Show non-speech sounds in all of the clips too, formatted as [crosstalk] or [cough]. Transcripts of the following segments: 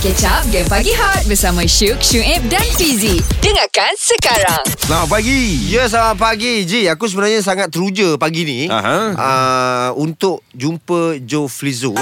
Catch up Game Pagi Hot Bersama Syuk, Syuib dan Fizi Dengarkan sekarang Selamat pagi. Ya, selamat pagi. Ji, aku sebenarnya sangat teruja pagi ni. Aha. Uh, untuk jumpa Joe Flizzo.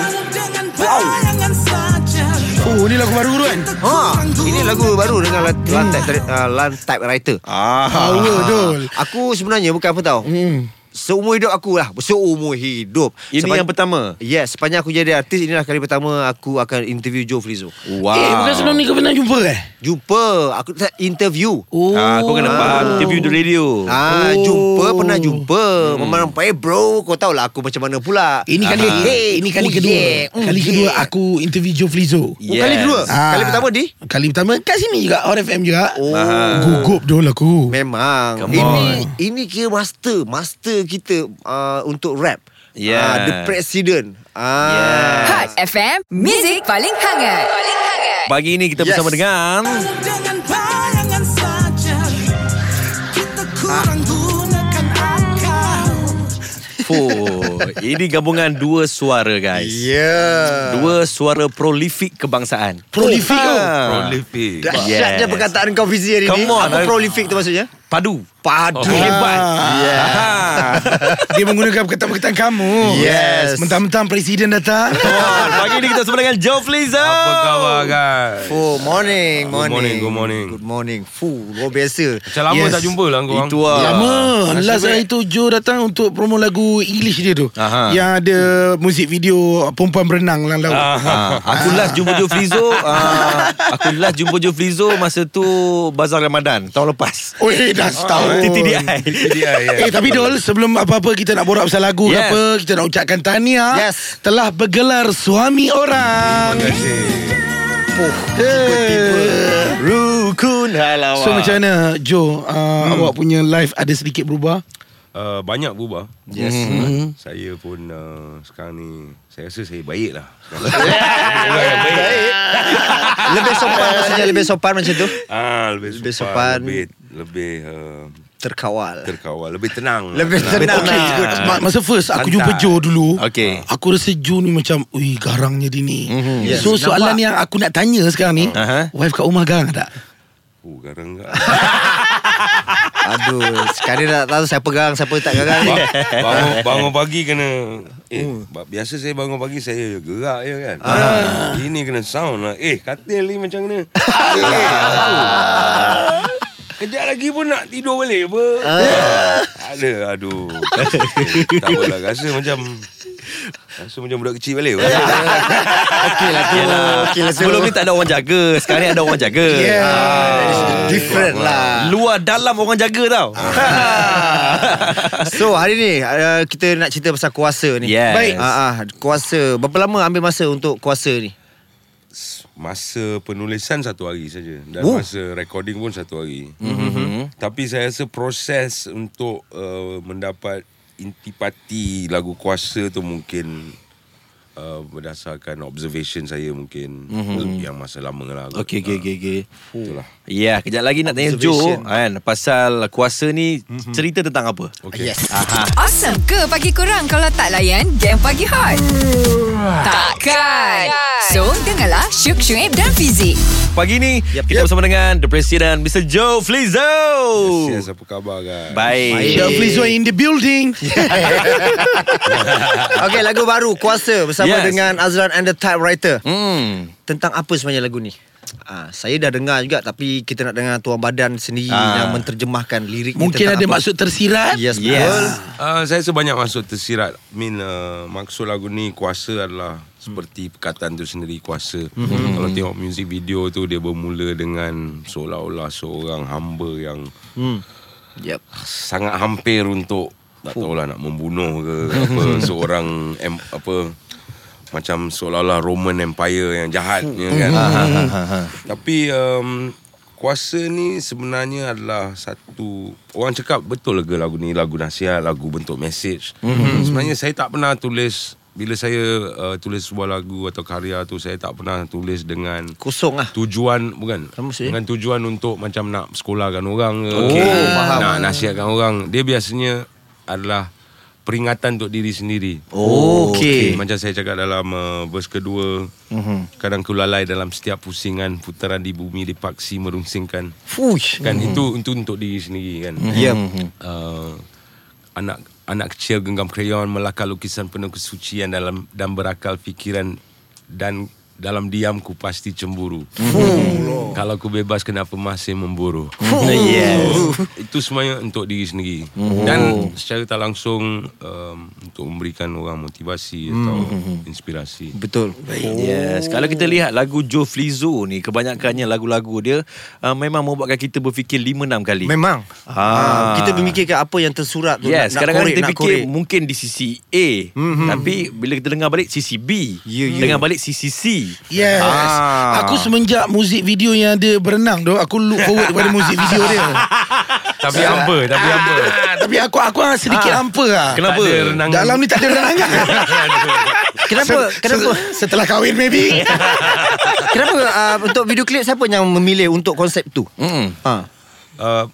Oh ni lagu baru kan Ha, ini lagu baru dengan Lan- Lantai uh, Lan Typewriter. Ah. Power betul Aku sebenarnya bukan apa tahu. hmm. Seumur hidup aku lah. Seumur hidup. Ini Sepan- yang pertama. Yes, sepanjang aku jadi artis inilah kali pertama aku akan interview Joe Flizzo. Wow. Eh bukan sebelum ni kau pernah jumpa eh Jumpa, aku tak interview. Oh Ah, kau kena faham interview the radio. Ah, Oh. jumpa pernah jumpa. Hmm. Memang eh bro, kau tahu lah aku macam mana pula. Ini kali Ah. hey, Ini kali Oh, kedua yeah. Mm, Kali yeah. kedua aku interview Joe Flizzo Oh, kali kedua. Ah. Kali pertama di Kali pertama kat sini juga Hot FM juga Oh. Gugup dulu aku Memang Come Ini on. ini kira master Master kita uh, Untuk rap Yeah. Ah, The president ah. Yeah. Hot FM Music paling hangat Paling hangat Pagi ini kita Yes. bersama dengan Oh, ini gabungan dua suara guys. Yeah Dua suara prolific kebangsaan. Prolific tu Ah. Prolific. Dahsyatnya Yes. perkataan kau Fizi hari Come ni on, Apa I- prolific tu maksudnya? Padu. Padu Oh, hebat. Ah. [laughs] Dia menggunakan perkataan-perkataan kamu Yes. Mentang-mentang presiden datang [laughs] Come on. Pagi ini kita bersama dengan Joe Flizzo. Apa khabar guys? Oh, morning, Good morning. morning, good morning. Good morning. Fuh, luar biasa. Macam lama Yes. tak jumpa lah korang. Itu lah. Lama Nasib Last baik. hari tu Joe datang Untuk promo lagu English dia tu Aha. Yang ada Muzik video Perempuan berenang dalam laut Ah, aku last jumpa Joe Flizzo [laughs] ah, Aku last jumpa Joe Flizzo Masa tu Bazar Ramadan Tahun lepas Oh eh dah setahun TTDI Dia, ya. Eh tapi Dol Sebelum apa-apa Kita nak borak pasal lagu Yes. ke apa Kita nak ucapkan tahniah Yes. Telah bergelar Suami Orang Terima kasih. Eh. Rukun halawat So macam mana Joe uh, Awak punya life Ada sedikit berubah Uh, banyak berubah. Yes. Hmm. Saya pun uh, sekarang ni saya rasa saya baik lah. [laughs] Lebih sopan maksudnya lebih sopan macam tu. ah, lebih, Lebih sopan, sopan. lebih lebih uh, Terkawal. terkawal, lebih tenang. Lebih lah. tenang Okay lah. good. Ma- Masa first Aku Santai. jumpa Joe dulu Okay. Aku rasa Joe ni macam Ui garangnya dia ni Yes. So soalan Nampak? yang aku nak tanya sekarang ni Aha. Wife kat rumah garang tak? Oh, garang tak? [laughs] Aduh, sekarang dah tak tahu siapa garang, siapa tak garang ni. bangun, [laughs] bangun pagi kena Eh ba- Biasa saya bangun pagi Saya gerak je kan ah. Ini kena sound lah Eh katil ni macam mana [laughs] eh. Kejap lagi pun nak tidur balik apa Ada aduh Tak apalah Rasa macam Rasa macam budak kecil balik? [laughs] Okey lah. Okey lah tu. Sebelum ni tak ada orang jaga Sekarang ni ada orang jaga Yeah. Ah. Different lah. Luar dalam orang jaga tau So hari ni uh, kita nak cerita pasal kuasa ni. Yes. Baik. Ah, ah, kuasa. Berapa lama ambil masa untuk kuasa ni? Masa penulisan satu hari saja Dan Oh. masa recording pun satu hari mm-hmm. Tapi saya rasa proses untuk uh, mendapat intipati lagu kuasa tu mungkin uh, Berdasarkan observation saya mungkin mm-hmm. Yang masa lama lah Okay, okay, okay, okay. Itulah Ya, kejap lagi nak tanya Joe Observation. kan Pasal kuasa ni Cerita tentang apa? Okay. Yes. Aha. Awesome ke pagi korang Kalau tak layan Game Pagi Hot Takkan So dengarlah Syuk, Syuib dan Fizi Pagi ni Yep. kita Yep. bersama dengan The President Mr. Joe Flizzo. Yes, apa khabar guys? Baik. Joe Flizzo in the building [laughs] Okey, lagu baru Kuasa bersama Yes. dengan Azran and the Typewriter. Hmm. Tentang apa sebenarnya lagu ni? Ah, saya dah dengar juga tapi kita nak dengar tuan badan sendiri Ah. yang menterjemahkan lirik Mungkin ada apa. maksud tersirat Yes, Yes. betul. Uh, saya rasa banyak maksud tersirat. I mean uh, maksud lagu ni kuasa adalah seperti perkataan tu sendiri kuasa. Mm-hmm. Kalau tengok music video tu dia bermula dengan seolah-olah seorang hamba yang Hmm. Yep. sangat hampir untuk tak tahulah nak membunuh ke apa [laughs] seorang em, apa macam seolah-olah Roman Empire yang jahat ya kan. Tapi um, kuasa ni sebenarnya adalah satu orang cakap betul ke lagu ni lagu nasihat, lagu bentuk message. Mm-hmm. Sebenarnya saya tak pernah tulis bila saya uh, tulis sebuah lagu atau karya tu saya tak pernah tulis dengan Kosong lah. tujuan bukan maksudnya? dengan tujuan untuk macam nak sekolahkan orang ke Okey, faham. nak nasihatkan orang dia biasanya adalah peringatan untuk diri sendiri. Oh, okey. Macam saya cakap dalam uh, verse kedua, mm-hmm. kadang ku lalai dalam setiap pusingan, putaran di bumi dipaksi merungsingkan. Fush. Kan mm-hmm. itu untuk untuk diri sendiri kan. Yep. Uh, anak anak kecil genggam krayon melakar lukisan penuh kesucian dalam dan berakal fikiran dan dalam diamku pasti cemburu. Hmm. Kalau ku bebas kenapa masih memburu? Yes. So, itu semuanya untuk diri sendiri. Dan secara tak langsung um, untuk memberikan orang motivasi atau inspirasi. Betul. Yes. Kalau kita lihat lagu Joe Flizzo ni kebanyakannya lagu-lagu dia uh, memang membuatkan kita berfikir 5 6 kali. Memang. Ah. Ah. Kita memikirkan apa yang tersurat tu. Yes, kadang-kadang korek, kita nak fikir korek. mungkin di sisi A mm-hmm. Tapi bila kita dengar balik sisi B Ya, ya. Dengar balik sisi C Yes Ah. Aku semenjak muzik video yang dia berenang tu Aku look forward kepada muzik video dia Tapi hampa, tapi hampa. Ah, Tapi aku aku sedikit hampa lah Kenapa? Renangan. Dalam ni tak ada renangan [laughs] Kenapa? Se- Kenapa? se- Setelah kahwin maybe [laughs] Kenapa uh, untuk video klip siapa yang memilih untuk konsep tu? Mm. Ha. Uh,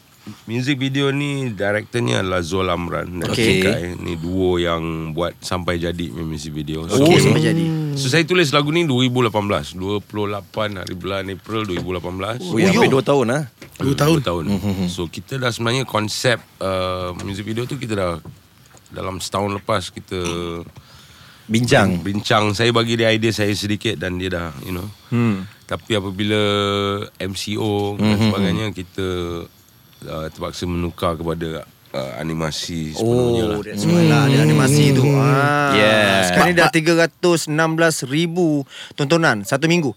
music video ni directornya adalah Zul Amran dan Okay. Kikai. Ni duo yang buat sampai jadi music video. So, Okey, sampai jadi. So saya tulis lagu ni 2018 28 hari bulan April 2018 Oh, ya, hampir 2 tahun lah Dua tahun. Dua tahun So kita dah sebenarnya konsep uh, Music video tu kita dah Dalam setahun lepas kita Bincang Bincang Saya bagi dia idea saya sedikit Dan dia dah You know Hmm. Tapi apabila MCO dan sebagainya Kita uh, Terpaksa menukar kepada uh, Animasi sepenuhnya Oh, lah that's lah ada animasi tu. Ah. Yeah. Sekarang ni dah 316 ribu tontonan satu minggu.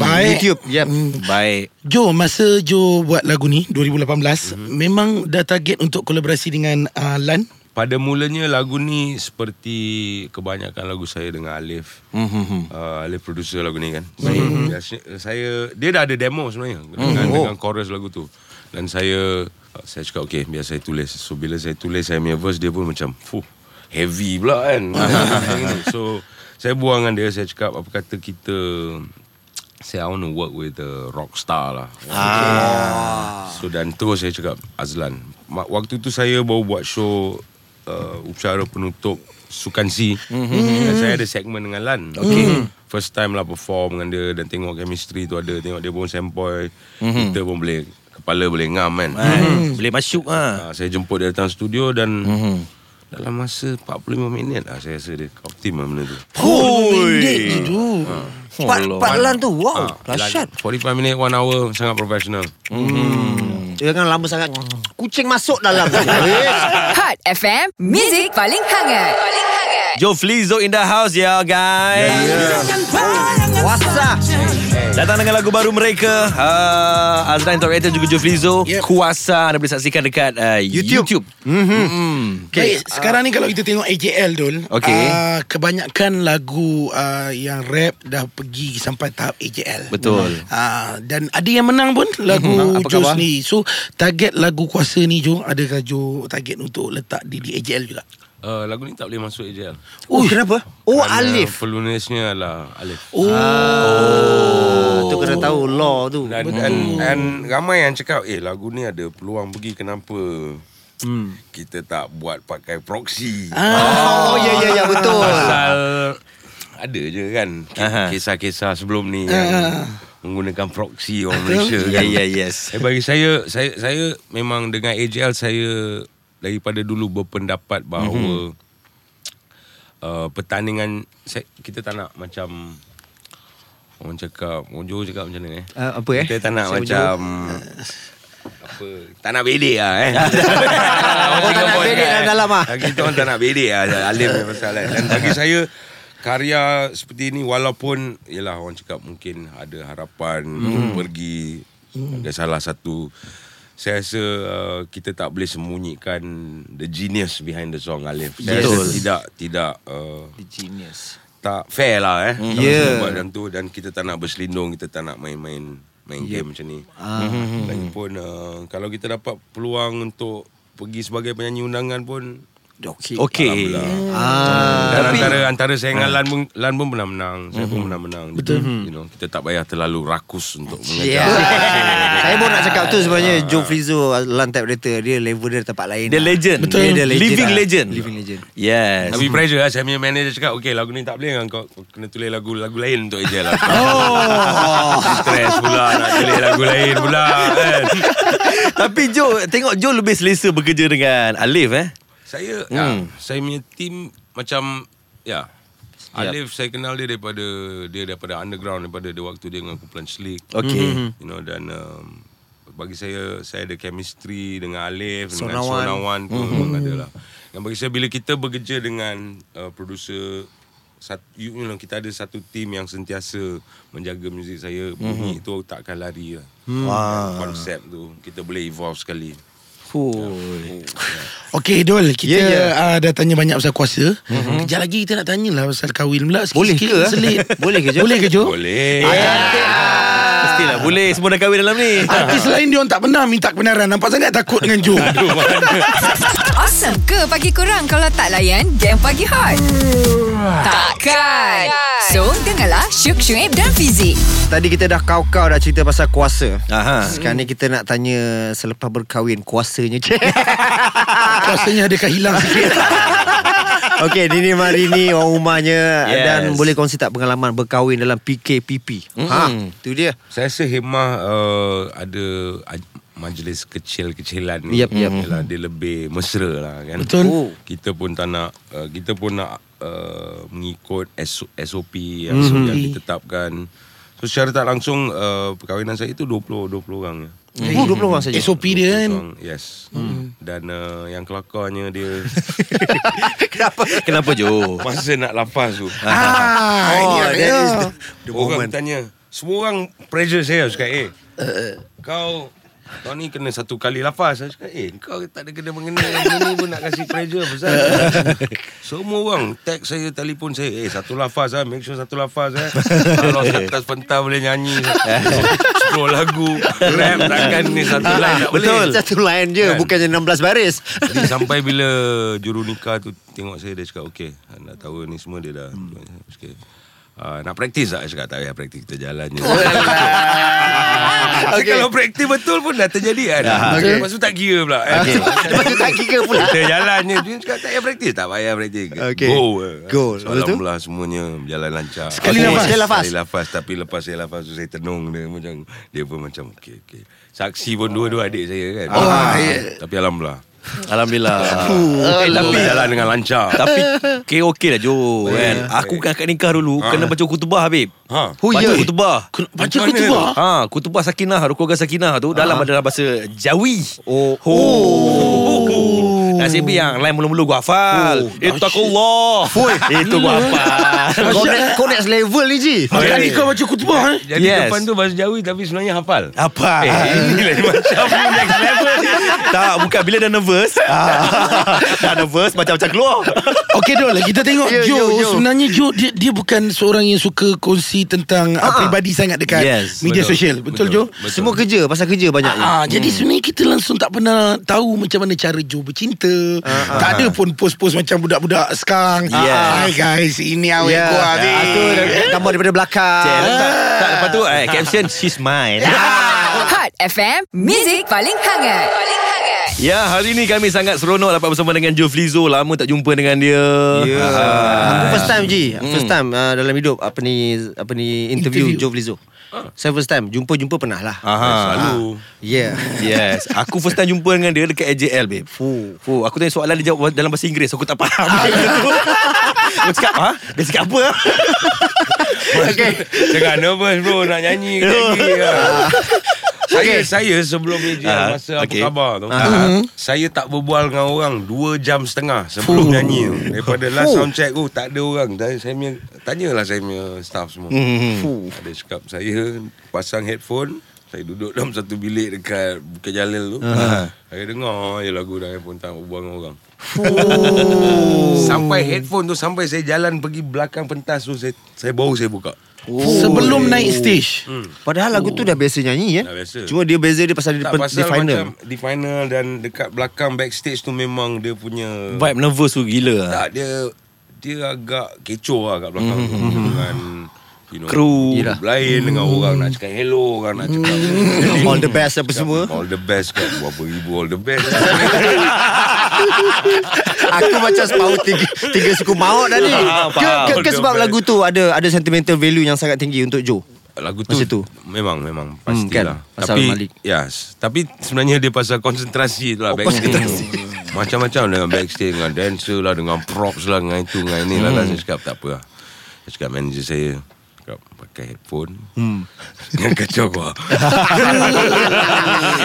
Baik YouTube. Yep. Baik Jo masa Jo buat lagu ni 2018 Memang dah target untuk kolaborasi dengan uh, Lan Pada mulanya lagu ni Seperti Kebanyakan lagu saya dengan Alif mm-hmm. uh, Alif producer lagu ni kan mm-hmm. Biasanya saya Dia dah ada demo sebenarnya Dengan, Oh. dengan chorus lagu tu Dan saya uh, Saya cakap okay Biar saya tulis So bila saya tulis Saya punya verse Dia pun macam Fuh Heavy pula kan [laughs] So Saya buang dengan dia Saya cakap Apa kata kita Saya I want to work with a rock star lah ah. So dan terus saya cakap Azlan Waktu tu saya baru buat show uh, Upacara penutup Sukan C mm-hmm. Dan saya ada segmen dengan Lan okay. First time lah perform dengan dia Dan tengok chemistry tu ada Tengok dia pun sempoi mm-hmm. Kita pun boleh Kepala boleh ngam kan mm. Boleh masuk ah. uh, Saya jemput dia datang studio Dan Mhm. Dalam masa 45 minit lah Saya rasa dia optim lah benda tu Minit je tu Part, part lan tu. Wow. Ah, Dahsyat. 45 minit 1 hour Sangat professional Jangan lama sangat. Kucing masuk dalam. Yes. [laughs] Hot FM, Music paling hangat. Paling hangat. Joe Flizzo in the house ya guys Puasa. Datang dengan lagu baru mereka uh, Azlan Torreter juga Joe Flizzo Yep. Kuasa Anda boleh saksikan dekat uh, YouTube, YouTube. Mm-hmm. Okay, sekarang ni kalau kita tengok AJL Dul Okey. uh, Kebanyakan lagu uh, yang rap dah pergi sampai tahap AJL Betul. uh, Dan ada yang menang pun lagu Mhm. Apa Jo sendiri So target lagu kuasa ni Jo Adakah Jo target untuk letak di, di AJL juga? uh, Lagu ni tak boleh masuk AJL Oh, kenapa? Oh, Kerana Alif. Penulisnya adalah Alif Oh, Ah, tu kena tahu law tu. Dan, dan, dan ramai yang cakap Eh lagu ni ada peluang pergi Kenapa hmm. Kita tak buat pakai proxy Oh, ya, ya, ya, betul. Pasal Ada je kan. Kisah-kisah sebelum ni Yang menggunakan proxy orang Malaysia Ya kan. ya yes Eh, bagi saya, saya saya memang dengan AJL saya daripada dulu berpendapat bahawa uh, pertandingan saya, kita tak nak macam orang cakap, orang Johor cakap macam mana eh? Ah, apa eh? Kita tak nak Saya macam apa tak nak bedek lah eh. Oh, tak nak bedek dalam dalam ah. Kita orang tak nak bedek lah Alim ni pasal kan. Dan bagi saya karya seperti ini walaupun yalah orang cakap mungkin ada harapan untuk pergi ada salah satu saya rasa uh, kita tak boleh sembunyikan the genius behind the song Alif. Saya Betul. rasa tidak tidak uh, Genius. Tak fair lah eh. Kalau Yeah. buat macam tu dan kita tak nak berselindung, kita tak nak main-main main game macam ni. Ah. Lagipun uh, kalau kita dapat peluang untuk pergi sebagai penyanyi undangan pun Okey. Okey. Ah. Dan Tapi- antara antara saya dengan Lan pun Lan pun pernah menang. Saya pun pernah menang. Betul. You know, kita tak payah terlalu rakus untuk Yeah. mengejar. [laughs] Saya baru nak cakap tu sebenarnya Joe Flizzo Lan typewriter Dia level dia tempat lain Dia legend. Betul. Dia, dia legend Living lah. legend. Living legend Yes. Tapi pressure lah Saya punya manager cakap Okay lagu ni tak boleh kan Kau kau kena tulis lagu Lagu lain untuk Ejel lah [laughs] Oh Stress pula Nak tulis lagu lain pula kan [laughs] Tapi Joe, tengok Joe lebih selesa bekerja dengan Alif eh. Saya Hmm. ya, Saya punya team Macam Ya Alif saya kenal dia daripada Dia daripada underground Daripada dia waktu dia dengan Kumpulan Slick Okey. You know dan um, bagi saya saya ada chemistry dengan Alif Sonawan. dengan Sonawan tu memang ada lah. Dan bagi saya bila kita bekerja dengan uh, producer satu, you know, kita ada satu team yang sentiasa menjaga muzik saya bunyi tu tak akan lari lah. Wah. Konsep tu kita boleh evolve sekali. Fuh. Okey Dol Kita Ya, ya. uh, dah tanya banyak pasal kuasa mm-hmm. Kejap lagi kita nak tanya lah Pasal kahwin pula Boleh ke? selit. Boleh ke, Jo? Boleh ke Jo? Boleh. Mestilah boleh semua dah kahwin dalam ni. Artis lain dia orang tak pernah minta kebenaran Nampak sangat takut dengan Jo [laughs] Awesome ke pagi kurang kalau tak layan game pagi hot? Takkan. So, dengarlah Syuk Syuib dan Fizik. Tadi kita dah kau-kau dah cerita pasal kuasa Aha. Sekarang ni kita nak tanya Selepas berkahwin Kuasanya [laughs] Kuasanya adakah hilang sikit [laughs] Okey, Dini Marini orang rumahnya Yes. dan boleh kongsi tak pengalaman berkahwin dalam PKPP. Mm. Ha, tu dia. Saya rasa Hemah uh, ada aj- majlis kecil-kecilan ni. Yep, yep. Yalah, dia lebih mesra lah kan. Betul. Oh. Kita pun tak nak uh, kita pun nak uh, mengikut S- SOP yang, Mhm. yang ditetapkan. So secara tak langsung uh, perkahwinan saya itu 20 20 orang ya. Oh, 20 orang saja. SOP dia kan Orang, yes. Dan uh, yang kelakarnya dia [laughs] Kenapa? Kenapa Joe? masa nak lapas tu. Ah, Oh, ini that is the, the Orang moment. tanya Semua orang pressure saya Cakap eh Kau Kau ni kena satu kali lafaz Saya cakap eh Kau tak ada kena mengena Yang [laughs] ni pun nak kasih pressure Pasal [laughs] Semua orang Text saya Telefon saya Eh satu lafaz lah Make sure satu lafaz eh [laughs] Kalau atas pentas boleh nyanyi 10 lagu Rap takkan ni satu line tak boleh Betul. Satu line je, Kan? bukannya 16 baris. Jadi sampai bila juru nikah tu tengok saya dia cakap okey nak tahu ni semua dia dah okay. Uh, nak praktis tak? Saya cakap tak payah praktis kita jalan je. Okay. Kalau praktis betul pun dah terjadi kan. Okay. Lepas tu tak kira pula. Okay. Lepas tu tak kira pula. Kita jalan je. Dia cakap tak payah praktis. Tak payah praktis. Okay. Go. Go. Lepas tu? Alhamdulillah semuanya berjalan lancar. Sekali lafaz. Sekali lafaz. Sekali lafaz. Tapi lepas saya lafaz tu saya tenung dia macam. Dia pun macam okay, okay. Saksi pun dua-dua adik saya kan. Oh, ya. Tapi Alhamdulillah. Alhamdulillah. Eh, tapi jalan dengan lancar. tapi okay, okey lah Joe kan. Aku kan akad nikah dulu kena baca kutubah Habib. Ha. Oh, baca ya. kutubah. Baca kutubah Ha, kutubah sakinah, keluarga sakinah tu dalam adalah bahasa Jawi. Oh. Oh. Nasib yang lain mula-mula gua hafal. Oh, Ittaqullah. [laughs] Itu gua hafal. Kau, next, kau next level ni Ji. Akad nikah baca kutubah eh Jadi Yes. depan tu bahasa Jawi tapi sebenarnya hafal. Apa? Eh, ini lain macam next level. tak, bukan bila dah nervous. [laughs] ah, dah nervous macam-macam keluar. Okey Dol Kita tengok Yo, Jo yo, yo. Sebenarnya Jo dia, dia bukan seorang yang suka Kongsi tentang uh, Peribadi sangat dekat Yes, Media betul. sosial Betul, Jo? Betul. Semua kerja, pasal kerja banyaknya. Ah, Jadi sebenarnya kita langsung tak pernah Tahu macam mana cara Jo bercinta Tak ada pun post-post macam budak-budak sekarang. Hai guys Ini awet Ya, gua yeah. tu gambar daripada belakang. Cik, tak, tak, lepas tu eh, caption she's mine. Hot FM, Music paling hangat. Paling hangat. Ya, hari ni kami sangat seronok dapat bersama dengan Joe Flizzo. Lama tak jumpa dengan dia. Ya. Ah. Aku first time Ji. First time uh, dalam hidup apa ni apa ni interview, Interview. Joe Flizzo. Saya first time jumpa-jumpa pernah lah. Aha. Selalu. Yeah. Yes Aku first time jumpa dengan dia Dekat AJL babe Fuh. Fuh. Aku tanya soalan Dia jawab dalam bahasa Inggeris Aku tak faham [laughs] Aku cakap ha? Dia cakap apa Okay. [laughs] Jangan nervous bro nak nyanyi lagi. [laughs] Ah. Saya saya sebelum ni je Ah, masa apa okay. khabar tu. Ah. Saya tak berbual dengan orang 2 jam setengah sebelum nyanyi tu. Daripada last sound check tu tak ada orang. Saya punya tanyalah saya punya staff semua. Hmm. Ada cakap saya pasang headphone saya duduk dalam satu bilik dekat Bukit Jalil tu. Saya dengar je lagu dah pun tak berbual dengan orang. Sampai headphone tu sampai saya jalan pergi belakang pentas tu saya saya baru saya buka. Sebelum naik stage. Padahal lagu tu dah biasa nyanyi kan Dah biasa. Cuma dia beza dia pasal Tak di, pasal di final. macam di final dan dekat belakang backstage tu memang dia punya Vibe nervous tu gila tak dia dia agak kecoh lah kat belakang tu. Dengan you know, Kru. group lain dengan orang nak cakap hello orang nak cakap All the best apa semua. all the best kat berapa ribu all the best. [laughs] Aku macam separuh tiga, tiga suku maut dah ni. Faham, ke, ke, ke sebab lagu tu ada ada sentimental value yang sangat tinggi untuk Joe? Lagu tu, Masa tu? memang memang Hmm, pastilah. kan? Pasal tapi Malik. yes. Tapi sebenarnya dia pasal konsentrasi tu lah Oh, konsentrasi. macam-macam dengan backstage dengan dancer lah dengan props lah dengan itu dengan ini lah, lah saya cakap tak apa lah. Saya cakap manager saya cakap pakai headphone hmm. jangan kacau kau [laughs]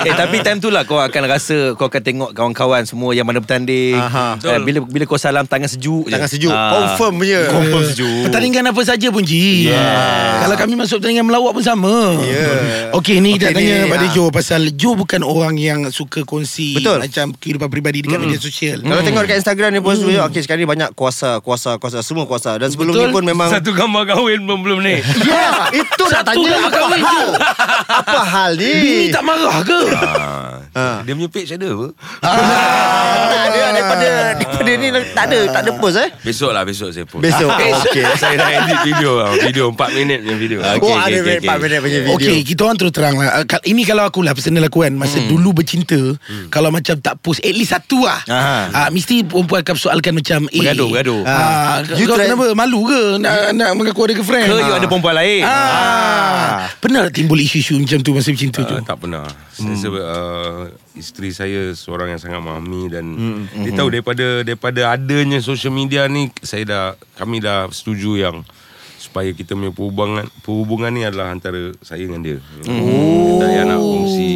Eh tapi time tu lah Kau akan rasa Kau akan tengok kawan-kawan Semua yang mana bertanding Aha. Eh, Bila bila kau salam Tangan sejuk je. Tangan sejuk Ah. Confirm punya Confirm sejuk Pertandingan apa saja pun Ji Yeah. Kalau kami masuk pertandingan melawak pun sama Yeah. Okey ni kita Okey, tanya ni, pada ah. Joe Pasal Joe bukan orang yang suka kongsi Betul. Macam kehidupan peribadi dekat media sosial Kalau tengok dekat Instagram dia post hmm. Okay sekarang ni banyak kuasa Kuasa Kuasa Semua kuasa Dan sebelum Betul. ni pun memang satu gambar kahwin pun belum ni [laughs] Yes [laughs] Itu nak tanya Apa hal? Apa hal ni? Bini tak marah ke? Ah, dia punya page ada apa Ah, [laughs] Dia daripada Daripada ni Tak ada Tak ada post eh besok lah besok saya post Besok [laughs] Okay [laughs] saya dah edit video lah Video 4 minit punya video Oh ada 4 minit punya video Okey, kita orang terus terang lah. Uh, kal- Ini kalau aku lah personal aku kan. Masa dulu bercinta, kalau macam tak post at least satu lah. Aha. Ah, mesti perempuan akan persoalkan macam eh. Bergaduh, bergaduh. Ah, You kau try- kenapa? Malu ke nak, nak mengaku ada girlfriend? Ke you ada perempuan lain Ah. Pernah tak timbul isu-isu macam tu masa bercinta tu? Uh, tak pernah. Saya rasa uh, isteri saya seorang yang sangat memahami dan dia tahu daripada daripada adanya social media ni saya dah kami dah setuju yang supaya kita punya perhubungan perhubungan ni adalah antara saya dengan dia. Oh. Tak payah nak kongsi.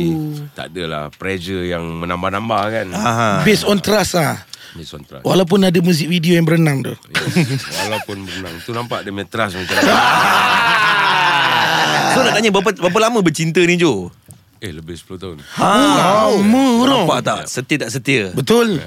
Tak adalah pressure yang menambah-nambah kan. Aha. Based on trust lah. Ni kontrak. Walaupun ada muzik video yang berenang tu. Yes. Walaupun berenang Tu nampak dia punya trust macam [laughs] So nak tanya berapa, berapa lama bercinta ni Jo? Eh lebih 10 tahun. Lama tau. Nampak tak? Setia tak setia? Betul.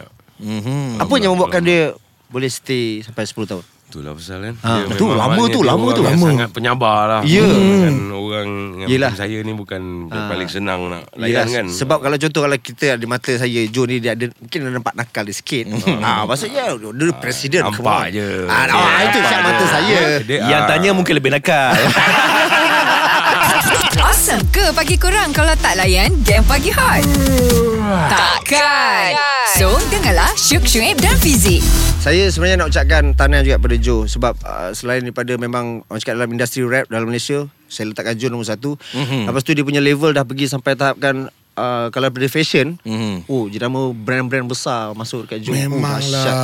Apa yang membuatkan dia Boleh stay Sampai 10 tahun? Itulah pasal kan? Ah, Dia tu, memang lama tu, lama orang tu. Lama. Sangat penyabar lah. Ya. Kan orang yang Yelah. saya ni Bukan yang Ah. paling senang nak Yelah, layan kan? Sebab kalau contoh Kalau kita ada mata saya Joe ni dia ada Mungkin dia nampak nakal dia sikit. [laughs] Ah, Maksudnya Dia presiden come Nampak je. Ah, ah, Itu siap mata saya. Dia, Yang tanya mungkin lebih nakal [laughs] Awesome ke pagi korang kalau tak layan game pagi hot? Takkan. So, dengarlah Syuk Syuib dan Fizik. Saya sebenarnya nak ucapkan Tahniah juga pada Joe Sebab uh, Selain daripada memang Orang cakap dalam industri rap Dalam Malaysia Saya letakkan Joe nombor satu mm-hmm. Lepas tu dia punya level Dah pergi sampai tahapkan uh, Kalau daripada fashion Mhm. Oh jenama brand-brand besar Masuk dekat Joe Memanglah. oh, dahsyat.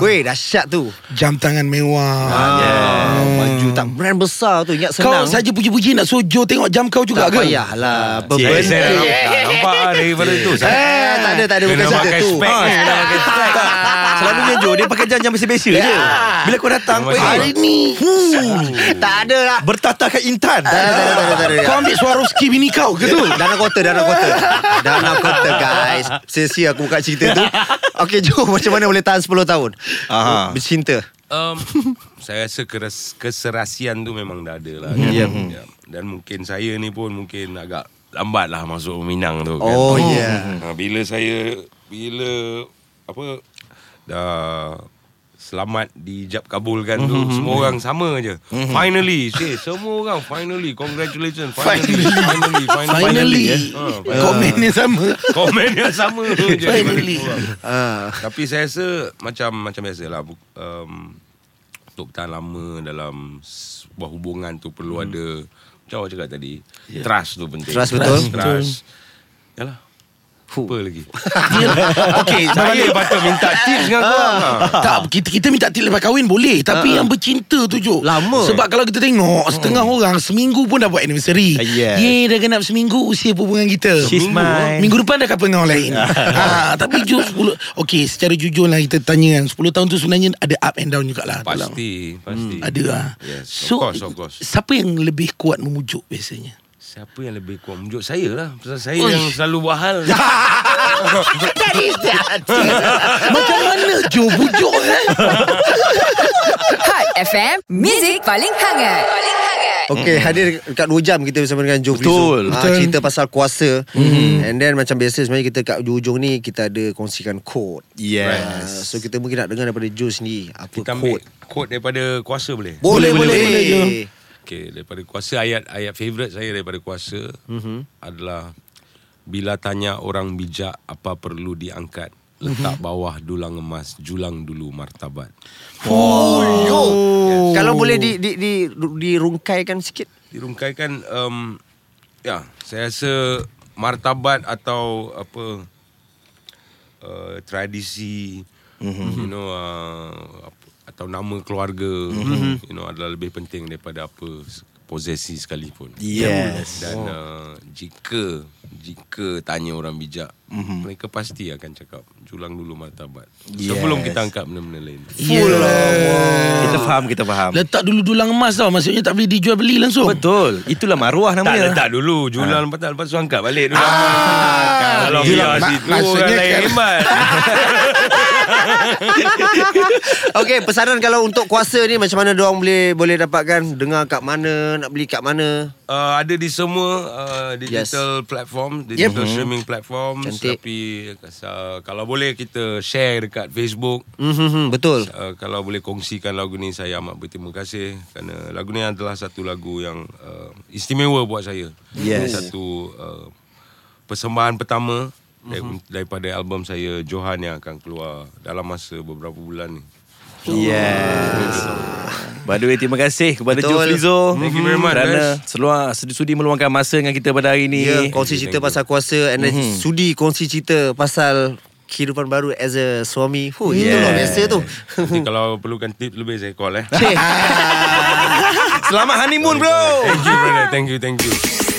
Weh dahsyat tu Jam tangan mewah. Ah, Baju tak brand besar tu Ingat Kau senang saja puji-puji nak sojo tengok jam kau juga Tak ke? payahlah Berbenda saya dah nampak, lah daripada tu saya, Eh, tak ada, tak ada. Kena Bukan pakai tu. Ah. Selalunya Jo Dia pakai jam-jam biasa-biasa je Bila kau datang Hari ni Tak ada lah. Intan Tak ada, tak ada, tak ada, tak ada. Kau ambil Swarovski bini kau ke tu? Dana kota, dana kota. Dana kota, guys. Sia-sia aku buka cerita tu. Okey, Jo, [laughs] macam mana boleh tahan 10 tahun? Aha. Bercinta. um, Saya rasa keras, keserasian tu memang dah ada lah Hmm. kan? Ya. Ya. Dan mungkin saya ni pun Mungkin agak lambat lah Masuk Minang tu kan Oh, ya. Ha, bila saya bila apa dah selamat dijab kabulkan tu semua orang sama je. Finally, say semua orang finally congratulations finally finally finally. Finally. Ha, Komennya sama. Komen yang sama je daripada Finally. Ah. Tapi saya rasa macam macam biasalah um, untuk bertahan lama dalam sebuah hubungan tu perlu ada macam awak cakap tadi trust tu penting. Trust betul. Trust. Yalah. Fuh. Apa lagi? [laughs] Okey, Saya patut minta tips dengan kau. Ah. Tak, kita kita minta tips lepas kahwin boleh, tapi yang bercinta tu Jo. Lama. Sebab kalau kita tengok setengah orang seminggu pun dah buat anniversary. Yes. Ye dah genap seminggu usia hubungan kita. She's mine. Minggu depan dah couple dengan orang lain. ha, [laughs] tapi Jo 10 Okey, secara jujur lah kita tanya kan 10 tahun tu sebenarnya ada up and down jugalah. dalam- Pasti, pasti. Ada lah. Yes, of So, course, of course. siapa yang lebih kuat memujuk biasanya? Siapa yang lebih kuat menunjuk saya lah. Pasal saya Uish. yang selalu buat hal. [laughs] [laughs] Macam mana Jo bujuk eh? Hot FM, Music paling hangat. Paling hangat. Okay hadir dekat 2 jam Kita bersama dengan Joe Betul. Flizo. Ah, Betul. Cerita pasal kuasa mm-hmm. And then macam biasa Sebenarnya kita kat ujung ni Kita ada kongsikan quote Yes. Ah, So kita mungkin nak dengar Daripada Joe sendiri Apa Kita ambil quote quote daripada kuasa boleh? Boleh boleh, boleh, boleh, boleh, Okey, daripada kuasa ayat ayat favorite saya daripada kuasa mm-hmm. adalah bila tanya orang bijak apa perlu diangkat, letak bawah dulang emas, julang dulu martabat. Oh, yo. Kalau boleh di, di, di, dirungkaikan sikit Dirungkaikan um, ya, saya rasa martabat atau apa uh, tradisi mm-hmm. you know uh, apa- atau nama keluarga mm-hmm. you know adalah lebih penting daripada apa posesi sekalipun. Yes. Dan uh, jika jika tanya orang bijak, mm-hmm. mereka pasti akan cakap julang dulu martabat. Yes. Sebelum kita angkat benda-benda lain. Kita faham, kita faham. Letak dulu dulang emas tau Maksudnya tak boleh dijual beli langsung Betul. Itulah maruah Tak namanya. letak dulu Julang lepas lepas tu angkat balik dulu. Ah, Kalau Julang- biar mak- situ orang lain kan- [laughs] [laughs] Okay pesanan kalau untuk kuasa ni Macam mana diorang boleh Boleh dapatkan Dengar kat mana Nak beli kat mana Uh, ada di semua uh, digital yes. platform, digital yep. streaming platform. Cantik. Tapi uh, kalau boleh kita share dekat Facebook. mm-hmm, Betul Uh, kalau boleh kongsikan lagu ni saya amat berterima kasih kerana lagu ni adalah satu lagu yang uh, istimewa buat saya. Yes. Satu uh, persembahan pertama Mm-hmm. daripada album saya Johan yang akan keluar dalam masa beberapa bulan ni. Yes. By the way, terima kasih kepada Betul. Joe Flizo. Thank you very much, Kerana seluar sudi meluangkan masa dengan kita pada hari ini. Ya, kongsi cerita pasal kuasa and then Mhm. sudi kongsi cerita pasal kehidupan baru as a suami. Huh, itu Yes. luar biasa tu. Nanti kalau perlukan tip lebih saya call eh. [laughs] Selamat honeymoon, bro. Thank you brother. Thank you, thank you.